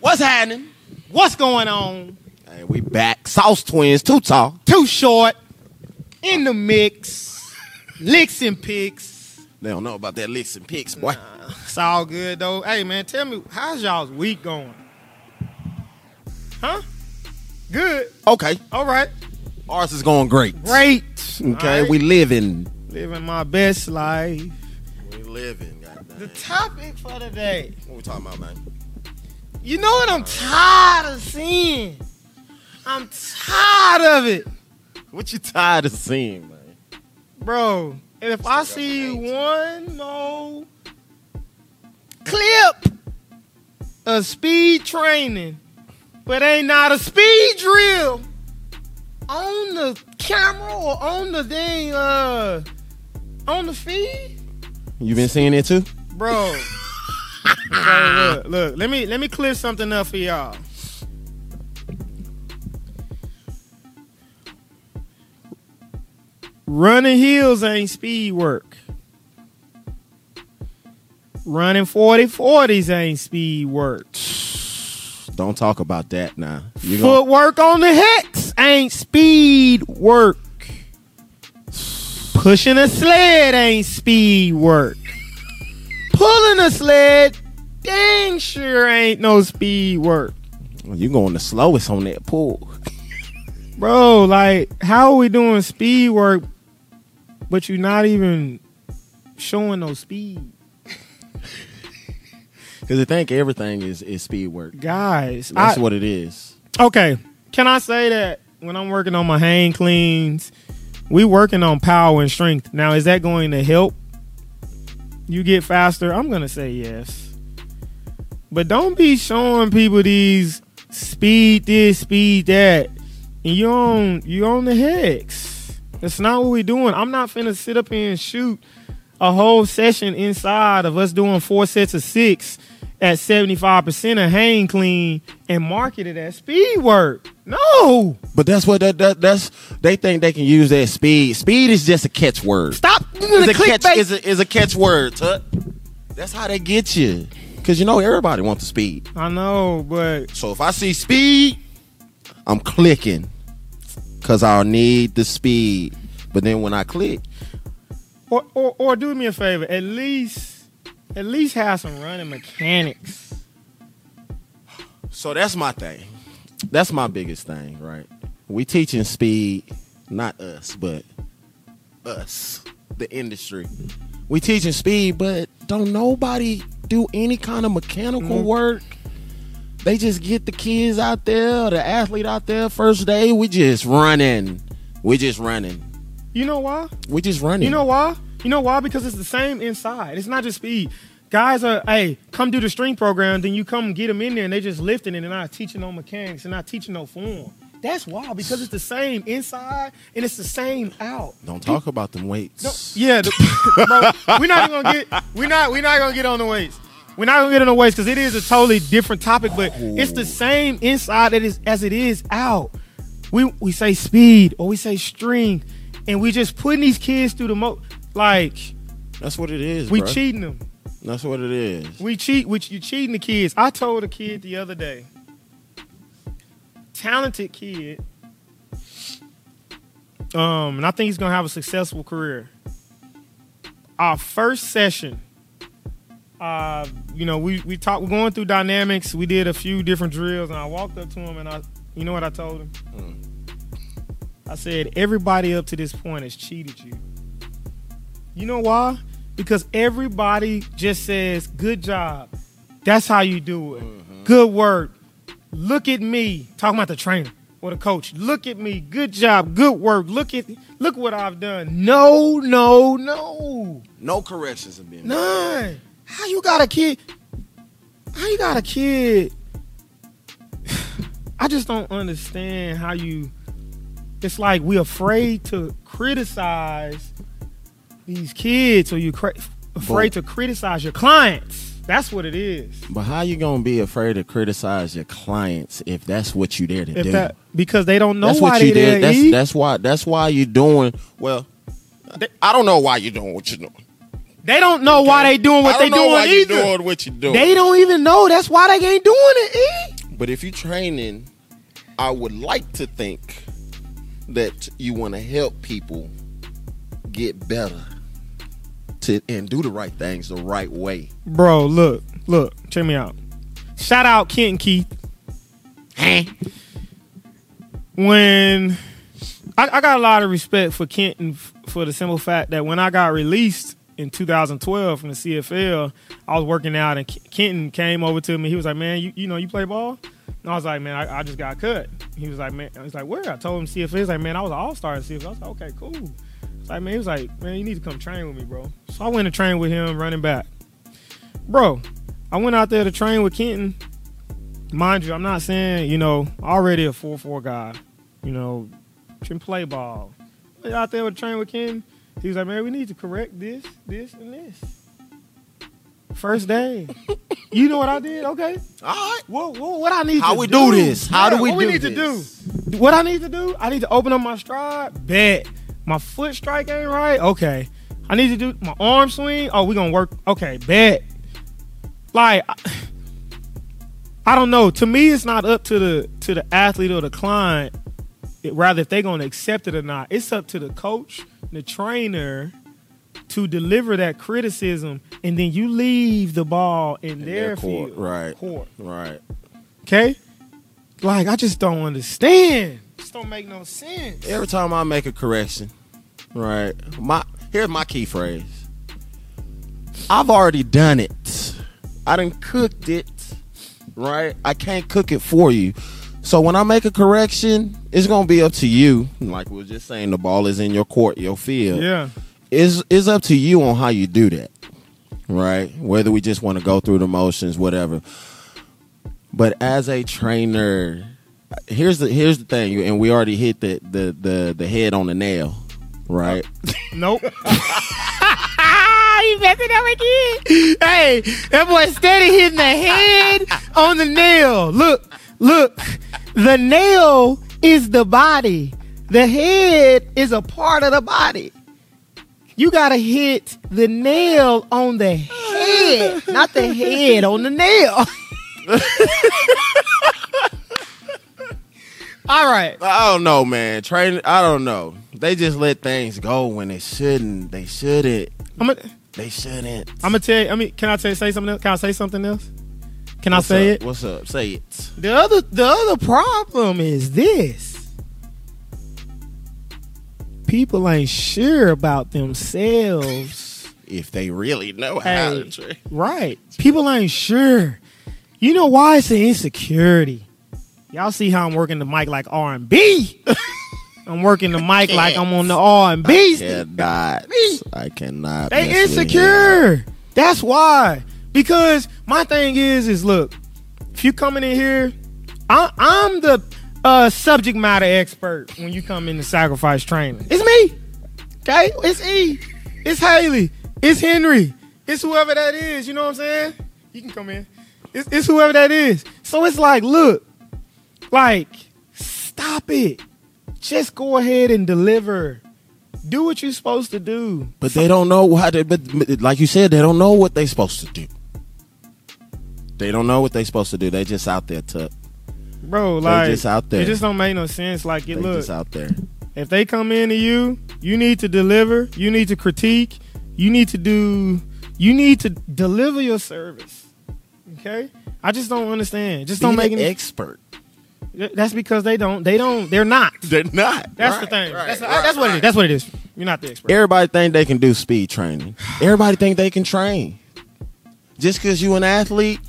What's happening? What's going on? Hey, we back. Sauce Twins, too tall. Too short. In the mix. Licks and picks. They don't know about that licks and picks, boy. It's all good though. Hey man, tell me how's y'all's week going? Huh? Good. Okay, All right. ours is going great. Great. Okay, right. we living. living my best life. We living. The topic for today. What we talking about, man? You know what I'm tired of seeing? I'm tired of it. What you tired of seeing, man? Bro, if I see one more clip of speed training, but ain't not a speed drill on the camera or on the thing, uh, on the feed, You been seeing it too? bro. Ah. bro, look, look. Let me let me clear something up for y'all. Running hills ain't speed work. Running 40 40s ain't speed work. Don't talk about that now. Gonna, Footwork on the hex ain't speed work. Pushing a sled ain't speed work. Pulling a sled dang sure ain't no speed work. you going the slowest on that pull. Bro, like, how are we doing speed work, but you're not even showing no speed? Because I think everything is, is speed work. Guys, That's I- what it is. Okay, can I say that when I'm working on my hang cleans, we working on power and strength. Now, is that going to help you get faster? I'm gonna say yes. But don't be showing people these speed this, speed that, and you on you on the hex. That's not what we doing. I'm not finna sit up here and shoot a whole session inside of us doing four sets of six at 75% of hang clean and market it as speed work. No. But that's what that, that that's they think they can use that speed. Speed is just a catchword. Stop Is a catch is a, is a catchword, Tut. That's how they get you. Cause you know everybody wants the speed. I know, but So if I see speed, I'm clicking. Cause I'll need the speed. But then when I click, or, or or do me a favor, at least at least have some running mechanics. so that's my thing. That's my biggest thing, right? We teaching speed, not us, but us, the industry. We teaching speed, but don't nobody do any kind of mechanical Mhm. work. They just get the kids out there, the athlete out there first day. We just running. We just running. You know why? We just running. You know why? You know why? Because it's the same inside. It's not just speed. Guys are, hey, come do the string program, then you come get them in there and they just lifting it and they're not teaching no mechanics and not teaching no form. That's why, because it's the same inside and it's the same out. Don't talk about them No, weights. yeah, the, bro, we're not gonna get we're not we're not gonna get on the weights. We're not gonna get on the weights because it is a totally different topic, but it's the same inside that is as it is out. We we say speed or we say string, and we just putting these kids through the mo like That's what it is. we bruh. cheating them. That's what it is. We cheat, which you cheating the kids. I told a kid the other day, talented kid, um, and I think he's gonna have a successful career. Our first session, uh, you know, we we talked, we're going through dynamics. We did a few different drills, and I walked up to him and I, you know what I told him? I said, everybody up to this point has cheated you. You know why? Because everybody just says, good job. That's how you do it. Good work. Look at me. Talking about the trainer or the coach. Look at me. Good job. Good work. Look at look what I've done. No, no, no. No corrections have been. made. None. How you got a kid? How you got a kid? I just don't understand how you. It's like we're afraid to criticize these kids, or you cra- afraid to criticize your clients. That's what it is. But how you gonna be afraid to criticize your clients if that's what you there to If do? that because they don't know that's why what you did. That's that's why that's why you're doing well. They- I don't know why you're doing what you're doing. They don't know why they doing what they doing either. doing what you doing. They don't even know. That's why they ain't doing it. E. But if you training, I would like to think that you want to help people get better to and do the right things the right way. Bro, look, look, check me out. Shout out Kent and Keith. Hey. When I, I got a lot of respect for Kenton f- for the simple fact that when I got released in 2012 from the CFL, I was working out and Kenton came over to me. He was like, "Man, you you know you play ball?" And I was like, "Man, I, I just got cut." He was like, "Man," I was like, "Where?" I told him CFL. He's like, "Man, I was an all star in CFL." I was like, "Okay, cool." Like, "Man," he was like, "Man, you need to come train with me, bro." So I went to train with him, running back. Bro, I went out there to train with Kenton. Mind you, I'm not saying, you know, already a 4 4 guy, you know, can play ball. Out there with train with Kenton. He was like, man, we need to correct this, this, and this. First day. you know what I did? Okay. All right. What, what, what I need How to we do? do this? How do we what we need this? to do? What I need to do? I need to open up my stride. Bet. My foot strike ain't right. Okay. I need to do my arm swing. Oh, we gonna work. Okay. Bet. Like, I, don't know. To me, it's not up to the to the athlete or the client. It, rather, if they gonna accept it or not, it's up to the coach, the trainer, to deliver that criticism, and then you leave the ball in, their, their court, field, right. Court. Right. Okay? Like, I just don't understand. Just don't make no sense. Every time I make a correction, right? My here's my key phrase. I've already done it. I done cooked it, right? I can't cook it for you. So when I make a correction, it's gonna be up to you. Like we were just saying, the ball is in your court, your field. Yeah. It's it's up to you on how you do that, right? Whether we just want to go through the motions, whatever. But as a trainer, here's the here's the thing, and we already hit the the the, the head on the nail, right? Nope. you messing up again. Hey, that boy steady hitting the head on the nail. Look, look. The nail is the body. The head is a part of the body. You gotta hit the nail on the head, not the head on the nail. All right. I don't know, man. Train, I don't know. They just let things go when they shouldn't. They shouldn't. I'm gonna They shouldn't. I'm gonna tell you. I mean, can I tell, say something else? Can I say something else? Can What's I say up? it? What's up? Say it. The other the other problem is this. People ain't sure about themselves. If they really know how to train. right. People ain't sure. You know why it's an insecurity. Y'all see how I'm working the mic like R and B. I'm working the mic like I'm on the R and B. Cannot. I cannot. They insecure. That's why. Because my thing is, is look, if you coming in here, I, I'm the uh, subject matter expert when you come in into sacrifice training. It's me. Okay? It's E. It's Haley. It's Henry. It's whoever that is. You know what I'm saying? You can come in. It's, it's whoever that is. So it's like, look, like, stop it. Just go ahead and deliver. Do what you're supposed to do. But they don't know how to. But, like you said, they don't know what they're supposed to do. They don't know what they're supposed to do. They just out there, tuck. Bro, like just out there. It just don't make no sense. Like it looks out there. if they come into you, you need to deliver. You need to critique. You need to do. You need to deliver your service. Okay, I just don't understand. Just don't make any. expert. That's because they don't. They don't. They're not. They're not. That's the thing. right, that's right, that's what it is. That's what it is. You're not the expert. Everybody think they can do speed training. Everybody think they can train. Just because you an athlete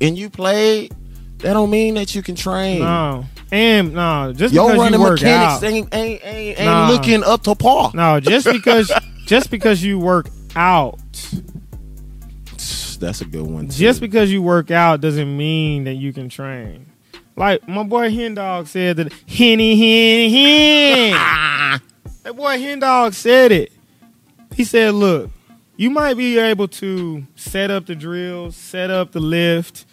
and you played, that don't mean that you can train. No, and no, just Your because you running work mechanics out. ain't ain't ain't, ain't looking up to par. No, just because just because you work out That's a good one. Too. Just because you work out doesn't mean that you can train. Like my boy Hen Dog said that henny hen hen. that boy Hen Dog said it. He said, "Look, you might be able to set up the drills, set up the lift,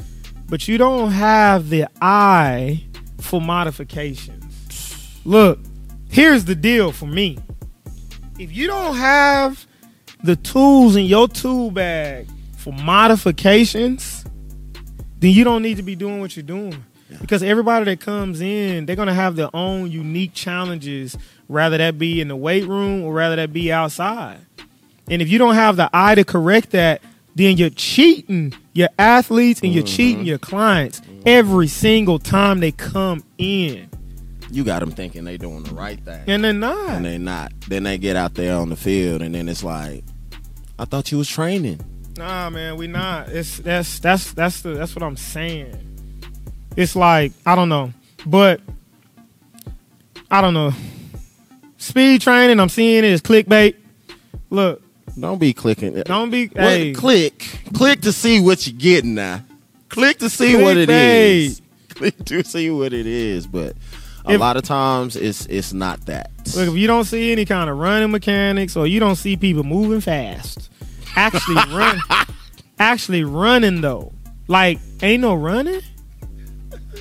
but you don't have the eye for modifications. Look, here's the deal for me. If you don't have the tools in your tool bag for modifications, then you don't need to be doing what you're doing. Because everybody that comes in, they're gonna have their own unique challenges, rather that be in the weight room or rather that be outside. And if you don't have the eye to correct that, then you're cheating your athletes and you're mm-hmm. cheating your clients every single time they come in. You got them thinking they're doing the right thing, And they're not. and they're not. Then they get out there on the field, and then it's like, I thought you was training. Nah, man, we not. It's that's that's that's the that's what I'm saying. It's like I don't know, but I don't know. Speed training, I'm seeing it as clickbait. Look, Don't be clicking. don't be. What- hey, click, click to see what you're getting now. Click to see what it is. Click to see what it is, but a If- lot of times it's it's not that. look, if you don't see any kind of running mechanics or you don't see people moving fast, actually run, actually running though, like ain't no running.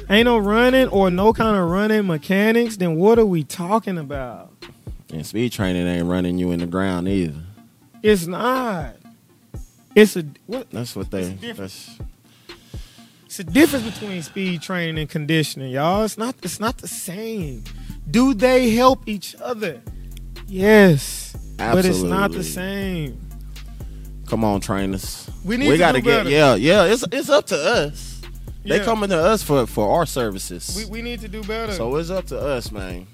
Ain't no running or no kind of running mechanics, then what are we talking about? And speed training ain't running you in the ground either. It's not. It's a what, That's what they. It's different. That's it's a difference between speed training and conditioning, y'all. It's not it's not the same. Do they help each other? Yes. Absolutely. But it's not the same. come on, trainers. We need we to gotta get. Yeah, yeah. It's it's up to us. They Yeah. coming to us for for our services. We, we need to do better. so it's up to us, man.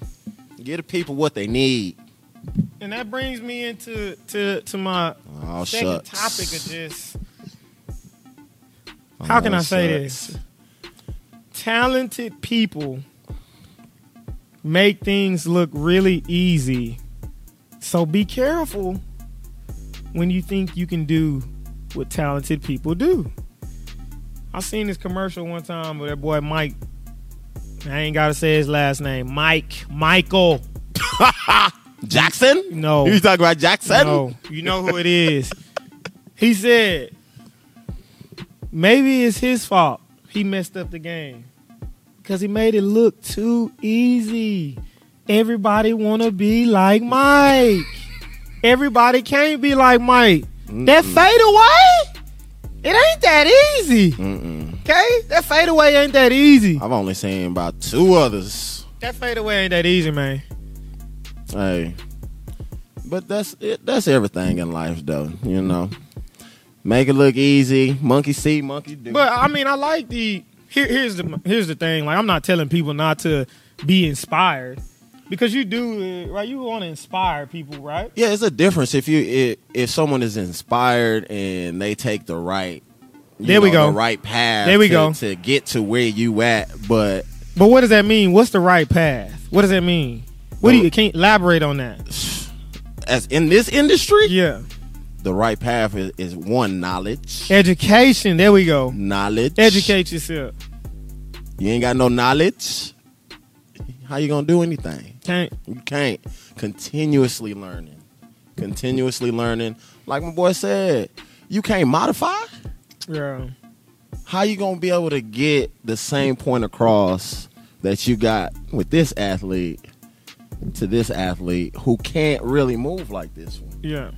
Get the people what they need. and that brings me into to to my Oh second shucks. topic of just oh, how can Oh, I say shucks. this? Talented people make things look really easy. So be careful when you think you can do what talented people do. I seen this commercial one time with that boy Mike. I ain't gotta say his last name. Mike. Michael. Jackson? No. You talking about Jackson? No, you know who it is. he said, maybe it's his fault he messed up the game because he made it look too easy. Everybody want to be like Mike. Everybody can't be like Mike. That fadeaway, it ain't that easy. Mm-mm. Okay, that fadeaway ain't that easy. I've only seen about two others. That fadeaway ain't that easy, man. Hey, but that's it. That's everything in life, though. You know, make it look easy. Monkey see, monkey do. But I mean, I like the here, here's the here's the thing. Like, I'm not telling people not to be inspired because you do it, right. You want to inspire people, right? yeah, it's a difference if you if, if someone is inspired and they take the right. There we go. The right path. There we to, go. to get to where you at, but But what does that mean? What's the right path? What does that mean? What do you can you elaborate on that? as in this industry, Yeah, the right path is, is one knowledge. education. There we go. Knowledge. Educate yourself. You ain't got no knowledge. How you gonna do anything? Can't. You can't. Continuously learning. Continuously learning. Like my boy said, you can't modify. Yeah. How you gonna be able to get the same point across that you got with this athlete to this athlete who can't really move like this one? Yeah.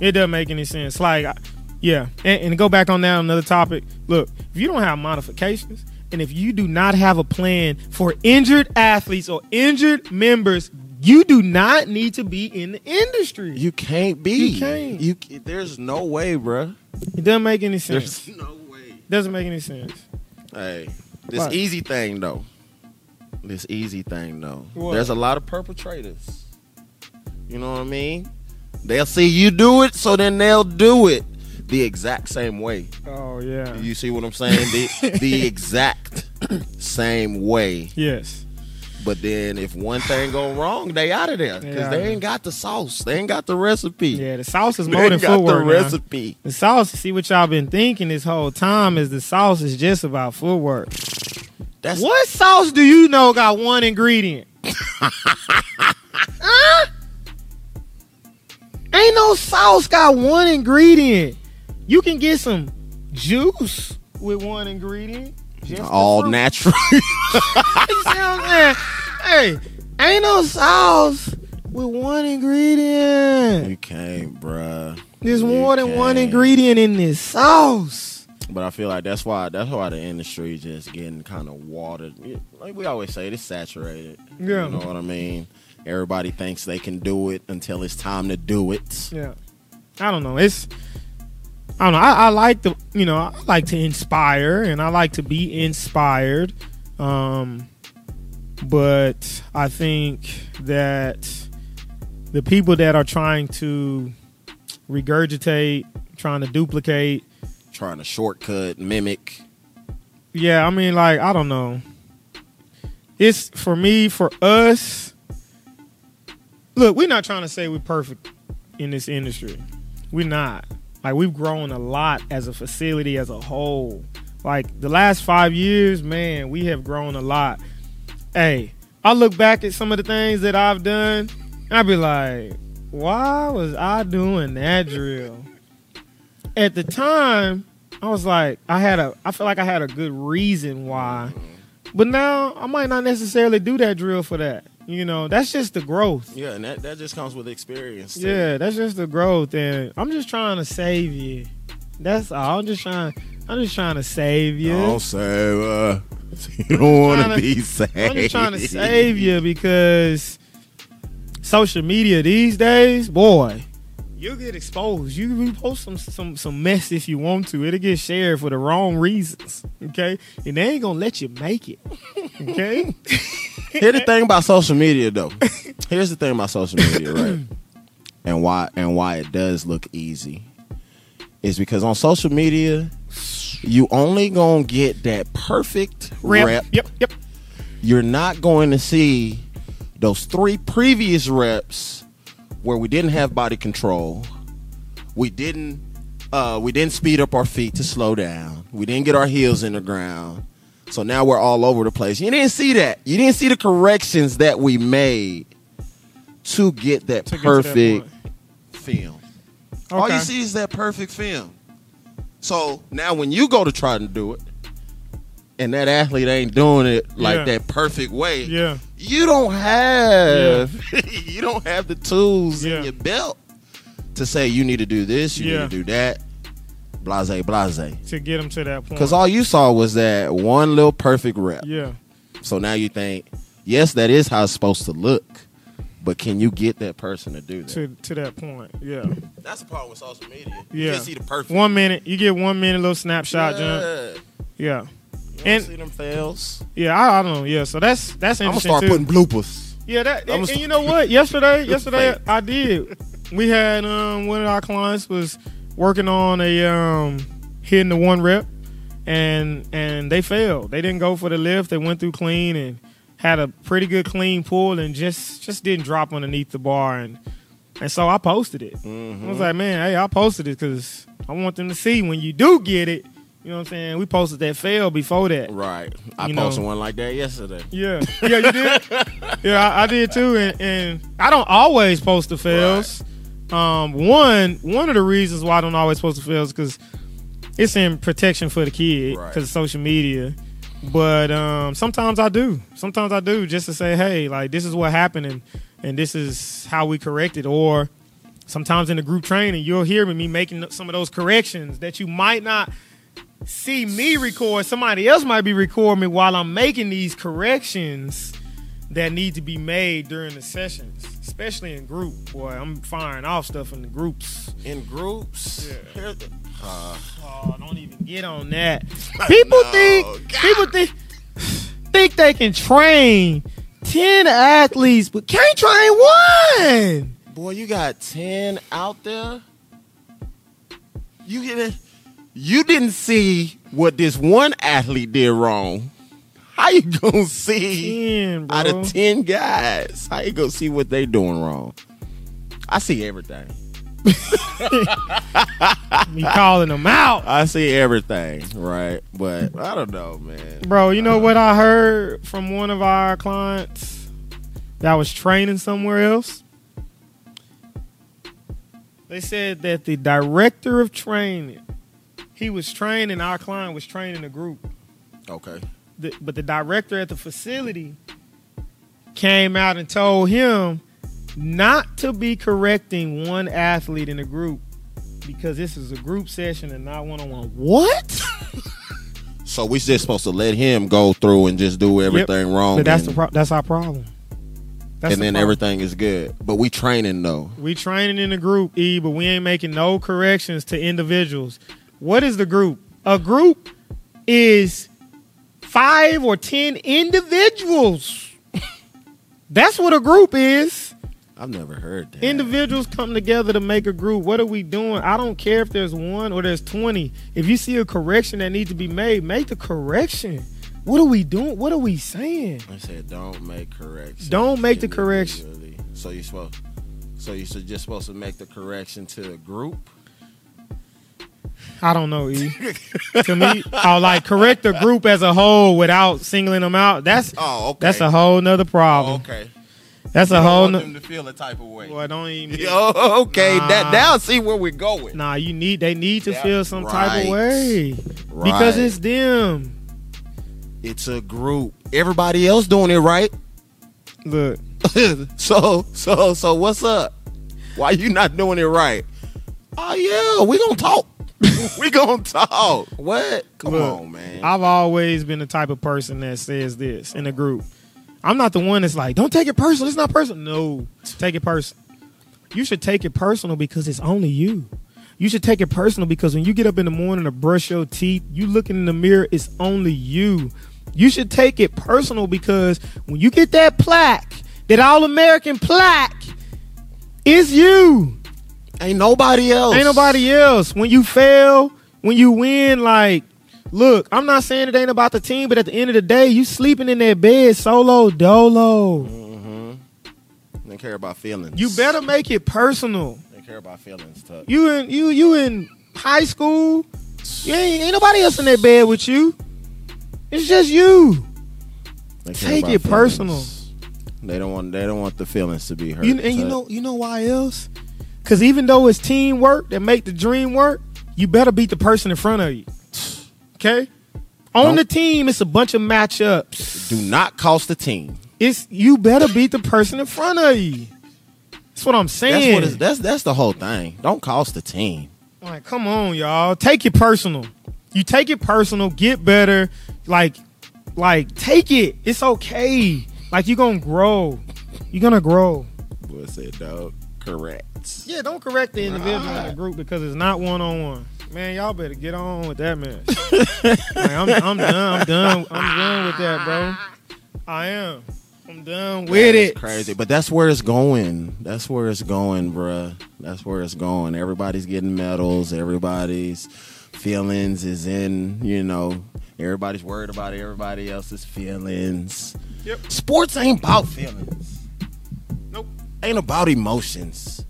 It doesn't make any sense. Like, yeah. And, and to go back on that, another topic. Look, if you don't have modifications, and if you do not have a plan for injured athletes or injured members, you do not need to be in the industry. You can't be. You can't. You there's no way, bruh. it doesn't make any sense. There's no way. doesn't make any sense. Hey, this What? easy thing though. This easy thing though. What? There's a lot of perpetrators. You know what I mean? They'll see you do it, so then they'll do it the exact same way. Oh yeah. You see what I'm saying? The, the exact same way. Yes. But then if one thing go wrong, they out of there because Yeah. they ain't got the sauce. They ain't got the recipe. Yeah. The sauce is They more than ain't got the footwork. now. recipe. The sauce. See what y'all been thinking this whole time is the sauce is just about footwork. That's What sauce do you know got one ingredient? Huh? Ain't no sauce got one ingredient. You can get some juice with one ingredient. Just all natural. You see what I'm? Hey, ain't no sauce with one ingredient. you can't, bruh. There's You more than one can't. ingredient in this sauce. But I feel like that's why that's why the industry just getting kind of watered. Like we always say, it's saturated. Yeah. You know what I mean? Everybody thinks they can do it until it's time to do it. Yeah. I don't know. It's I don't know. I, I like to you know, I like to inspire and I like to be inspired. Um but I think that the people that are trying to regurgitate, trying to duplicate, Trying to shortcut, mimic. yeah, I mean like I don't know. It's for me, for us. Look, we're not trying to say we're perfect in this industry. We're not. Like we've grown a lot as a facility as a whole. Like the last five years, man, we have grown a lot. Hey, I look back at some of the things that I've done, I'd be like, why was I doing that drill? At the time, I was like, I had a, I feel like I had a good reason why. But now I might not necessarily do that drill for that. You know, that's just the growth. Yeah, and that, that just comes with experience. too. Yeah, that's just the growth, and I'm just trying to save you. That's all. I'm just trying. I'm just trying to save you. Don't save uh, you don't want to to- be saved. I'm just trying to save you because social media these days, boy, you get exposed. You repost some some some mess if you want to. It'll get shared for the wrong reasons. Okay, and they ain't gonna let you make it. Okay. Here's the thing about social media, though. Here's the thing about social media, right? and why and why it does look easy is because on social media, you only gonna get that perfect Rep. rep. Yep. Yep. You're not going to see those three previous reps where we didn't have body control. We didn't uh, we didn't speed up our feet to slow down. We didn't get our heels in the ground. So now we're all over the place. You didn't see that. You didn't see the corrections that we made to get that To get that perfect film. All you see is that perfect film. So now when you go to try to do it, and that athlete ain't doing it like Yeah. that perfect way, Yeah. You don't have you don't have the tools Yeah. in your belt to say you need to do this, you Yeah. need to do that, blase blase. To get them to that point. Because all you saw was that one little perfect rep. yeah. So now you think, yes, that is how it's supposed to look, but can you get that person to do that? To to that point. Yeah. That's the problem with social media. Yeah. You can't see the perfect. One minute, you get one minute little snapshot jump. yeah. Yeah. You And- see them fails. Yeah, I, I don't know. Yeah, so that's that's interesting. I'm gonna start too. putting bloopers. yeah, that and, st- and you know what? Yesterday, yesterday I did. We had um one of our clients was working on a um hitting the one rep, and and they failed. They didn't go for the lift. They went through clean and had a pretty good clean pull and just just didn't drop underneath the bar and and so I posted it. I was like, man, hey, I posted it because I want them to see when you do get it. You know what I'm saying? We posted that fail before that. Right. I You posted know. one like that yesterday. Yeah, yeah, you did. yeah, I, I did too, and, and I don't always post the fails. Um, one one of the reasons why I don't always post the fails because it's in protection for the kid Right. because of social media. But um, sometimes I do. Sometimes I do just to say, hey, like this is what happened, and and this is how we correct it. Or sometimes in the group training, you'll hear me making some of those corrections that you might not see me record. Somebody else might be recording me while I'm making these corrections that need to be made during the sessions, especially in group. Boy, I'm firing off stuff in the groups. In groups. Yeah. Uh, Oh, don't even get on that. People No, think God. people think think they can train ten athletes, but can't train one. boy, you got 10 out there. You get it. You didn't see what this one athlete did wrong. How you gonna see Ten, out of 10 guys? How you gonna see what they doing wrong? I see everything. Me calling them out. I see everything, right? But I don't know, man. Bro, you know uh, what I heard from one of our clients that was training somewhere else? They said that the director of training, he was training, our client was training a group. Okay. The, but the director at the facility came out and told him not to be correcting one athlete in the group because this is a group session and not one on one. What? So we just supposed to let him go through and just do everything wrong, But that's the pro- that's our problem. That's and the then problem. everything is good. But we training though. We training in the group, E, but we ain't making no corrections to individuals. What is the group? A group is five or ten individuals. That's what a group is. I've never heard that. Individuals come together to make a group. What are we doing? I don't care if there's one or there's 20. If you see a correction that needs to be made, make the correction. What are we doing? What are we saying? I said don't make corrections. Don't make the correction. So you supposed so you should just supposed to make the correction to the group. I don't know, E. to me, I'll like correct the group as a whole without singling them out. That's Oh, okay. that's a whole nother Oh, problem. okay. That's You a don't whole want them to feel a type of way. Boy, I don't even Oh, okay. Nah. That now see where we're going. Nah, you need they need to Yeah, feel some type of way. Because it's them. it's a group. Everybody else doing it right. Look, so so so what's up? Why you not doing it right? Oh yeah, we gonna talk. we gonna talk. What? Come Look, on, man. I've always been the type of person that says this in a group. I'm not the one that's like, don't take it personal. It's not personal. No, take it personal. You should take it personal because it's only you. You should take it personal because when you get up in the morning to brush your teeth, you looking in the mirror, it's only you. You should take it personal because when you get that plaque, that All American plaque, it's you. Ain't nobody else. Ain't nobody else. When you fail, when you win, like, look, I'm not saying it ain't about the team, but at the end of the day, you sleeping in that bed solo dolo. Mm-hmm. They care about feelings. You better make it personal. They care about feelings, Tuck. You in you you in high school. You ain't, ain't nobody else in that bed with you. It's just you. Take it personal. They don't want. They don't want the feelings to be hurt. You, and you know you know why else? Because even though it's teamwork that make the dream work, you better beat the person in front of you. Okay. On Don't- the team, it's a bunch of matchups. do not cost the team. It's you better beat the person in front of you. That's what I'm That's saying. what. That's that's the whole thing. Don't cost the team. Like, come on, y'all. Take it personal. You take it personal, get better. Like, like, take it. It's okay. Like you're gonna grow. You're gonna grow. What's it, dog? Correct. Yeah, don't correct the individual in the group because it's not one on one. Man, y'all better get on with that mess. Like, I'm, I'm done. I'm done. I'm done with that, bro. I am. I'm done with it. Crazy, but that's where it's going. That's where it's going, bruh. That's where it's going. Everybody's getting medals. Everybody's feelings is in. You know, everybody's worried about everybody else's feelings. Yep. Sports ain't about feelings. Nope. Ain't about emotions.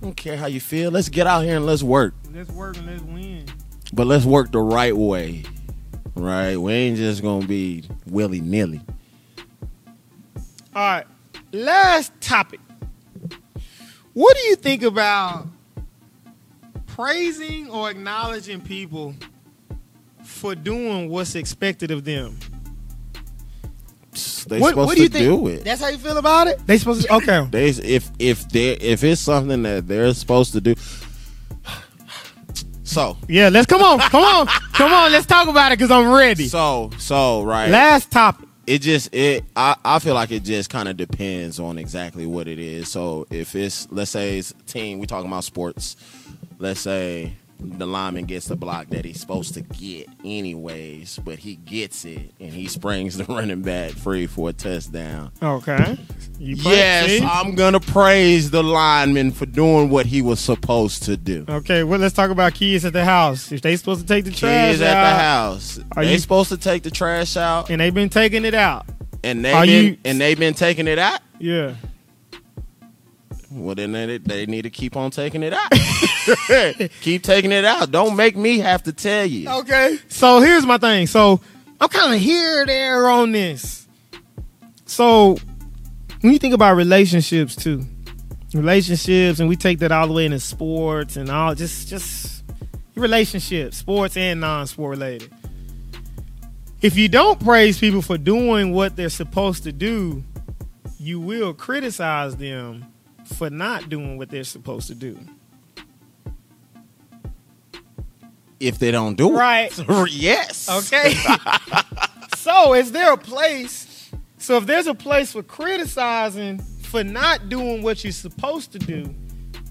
Yep. Don't care how you feel. Let's get out here and let's work. Let's work and let's win. But let's work the right way. Right? We ain't just gonna be willy nilly. All right. Last topic. What do you think about praising or acknowledging people for doing what's expected of them? They what, supposed what do you to think? do it. That's how you feel about it? They supposed to okay. They if if they if it's something that they're supposed to do. So Yeah, let's come on. Come on. Come on, let's talk about it because I'm ready. so so right. Last topic. it just it I, I feel like it just kind of depends on exactly what it is. So if it's let's say it's team, we talking about sports. Let's say the lineman gets the block that he's supposed to get anyways, but he gets it and he springs the running back free for a touchdown. Okay. Yes? I'm gonna praise the lineman for doing what he was supposed to do. Okay, well let's talk about kids at the house. If they supposed to take the trash Kids at out, the house, Are they you- supposed to take the trash out, and they've been taking it out. and they been you- and they've been taking it out. Yeah. Well, then they, they need to keep on taking it out. keep taking it out. Don't make me have to tell you. Okay. So here's my thing. So I'm kind of here there on this. So when you think about relationships too, relationships, and we take that all the way into sports and all, just just relationships, sports and non-sport related. If you don't praise people for doing what they're supposed to do, you will criticize them for not doing what they're supposed to do. if they don't do Right. it. Right. yes. Okay. so is there a place? So if there's a place for criticizing for not doing what you're supposed to do,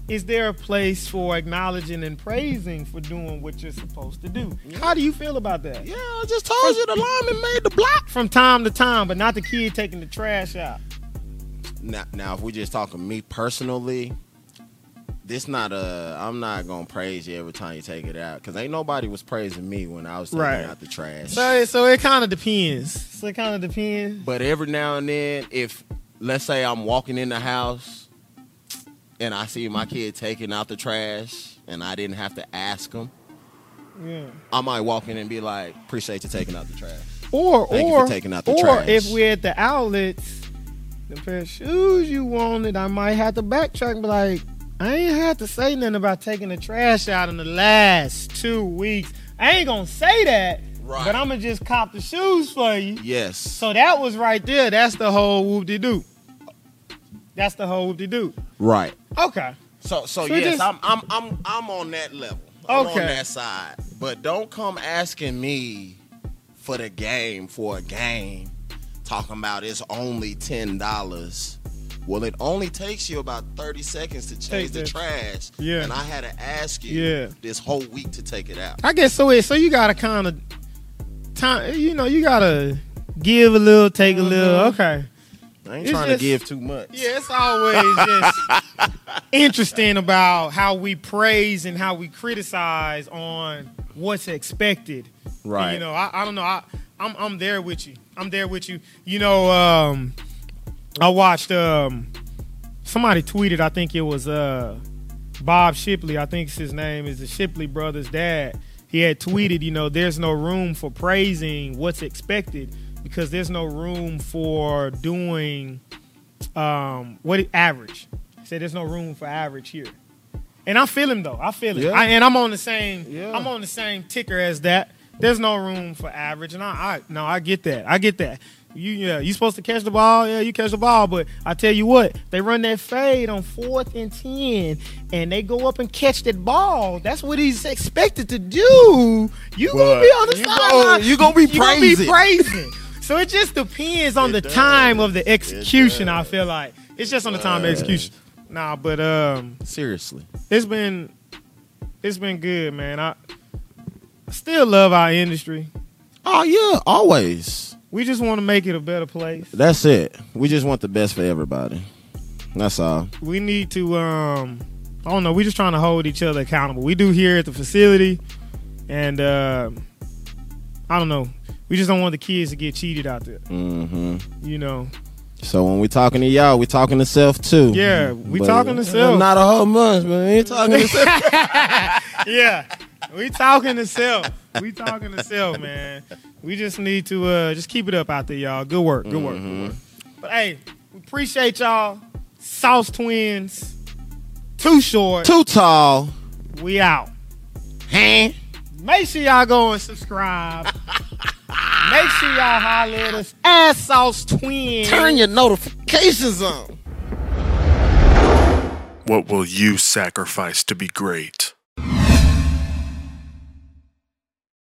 is there a place for acknowledging and praising for doing what you're supposed to do? How do you feel about that? Yeah, I just told you the lineman made the block. From time to time, but not the kid taking the trash out. Now, now, if we're just talking me personally, this not a. I'm not gonna praise you every time you take it out because ain't nobody was praising me when I was taking Right. out the trash. So, so it kind of depends. So it kind of depends. But every now and then, if let's say I'm walking in the house and I see my kid taking out the trash and I didn't have to ask him, Yeah. I might walk in and be like, "Appreciate you taking out the trash." Or Thank you or for taking out the or trash. if we're at the outlets, the pair of shoes you wanted, I might have to backtrack and be like, I ain't had to say nothing about taking the trash out in the last two weeks. I ain't gonna say that, Right. but I'm gonna just cop the shoes for you. Yes. So that was right there. That's the whole whoop de doo. That's the whole whoop de doo. Right. Okay. So so, So yes, just- I'm I'm I'm I'm on that level. I'm Okay. on that side. But don't come asking me for the game for a game, talking about it's only ten dollars. Well, it only takes you about thirty seconds to change the trash. Yeah. And I had to ask you Yeah. this whole week to take it out. I guess so. It so you gotta kind of time. You know, you gotta give a little, take a little. Mm-hmm. Okay. I ain't It's trying just- to give too much. Yeah, it's always just interesting about how we praise and how we criticize on what's expected. Right. You know, I, I don't know. I I'm I'm there with you. I'm there with you. You know, um, I watched um somebody tweeted. I think it was uh Bob Shipley. I think his name is the Shipley brothers' dad. He had tweeted, you know, there's no room for praising what's expected because there's no room for doing um, what average. He said there's no room for average here. And I feel him though. I feel it. Yeah. I, and I'm on the same. Yeah. I'm on the same ticker as that. There's no room for average, and I, I no, I get that. I get that. You yeah, you supposed to catch the ball. Yeah, you catch the ball, but I tell you what, they run that fade on fourth and ten, and they go up and catch that ball. That's what he's expected to do. You gonna be on the sideline. you gonna be You gonna be praising. So it just depends on It the does. time of the execution. I feel like it's just on the time of execution. Nah, but um, Seriously. it's been it's been good, man. I I still love our industry. Oh yeah, always. We just want to make it a better place. That's it. We just want the best for everybody. That's all. We need to um I don't know, we're just trying to hold each other accountable. We do here at the facility and uh I don't know. We just don't want the kids to get cheated out there. hmm You know. So when we talking to y'all, we talking to self too. Yeah, we But, talking to self. Not a whole bunch, but we talking to self. yeah. We talking to self. We talking to self, man. We just need to uh just keep it up out there, y'all. Good work. Good work. Good work. But hey, we appreciate y'all. Sauce Twins. Too short. Too tall. We out. Huh? Make sure y'all go and subscribe. Make sure y'all holler at us Ass Sauce Twins. Turn your notifications on. What will you sacrifice to be great?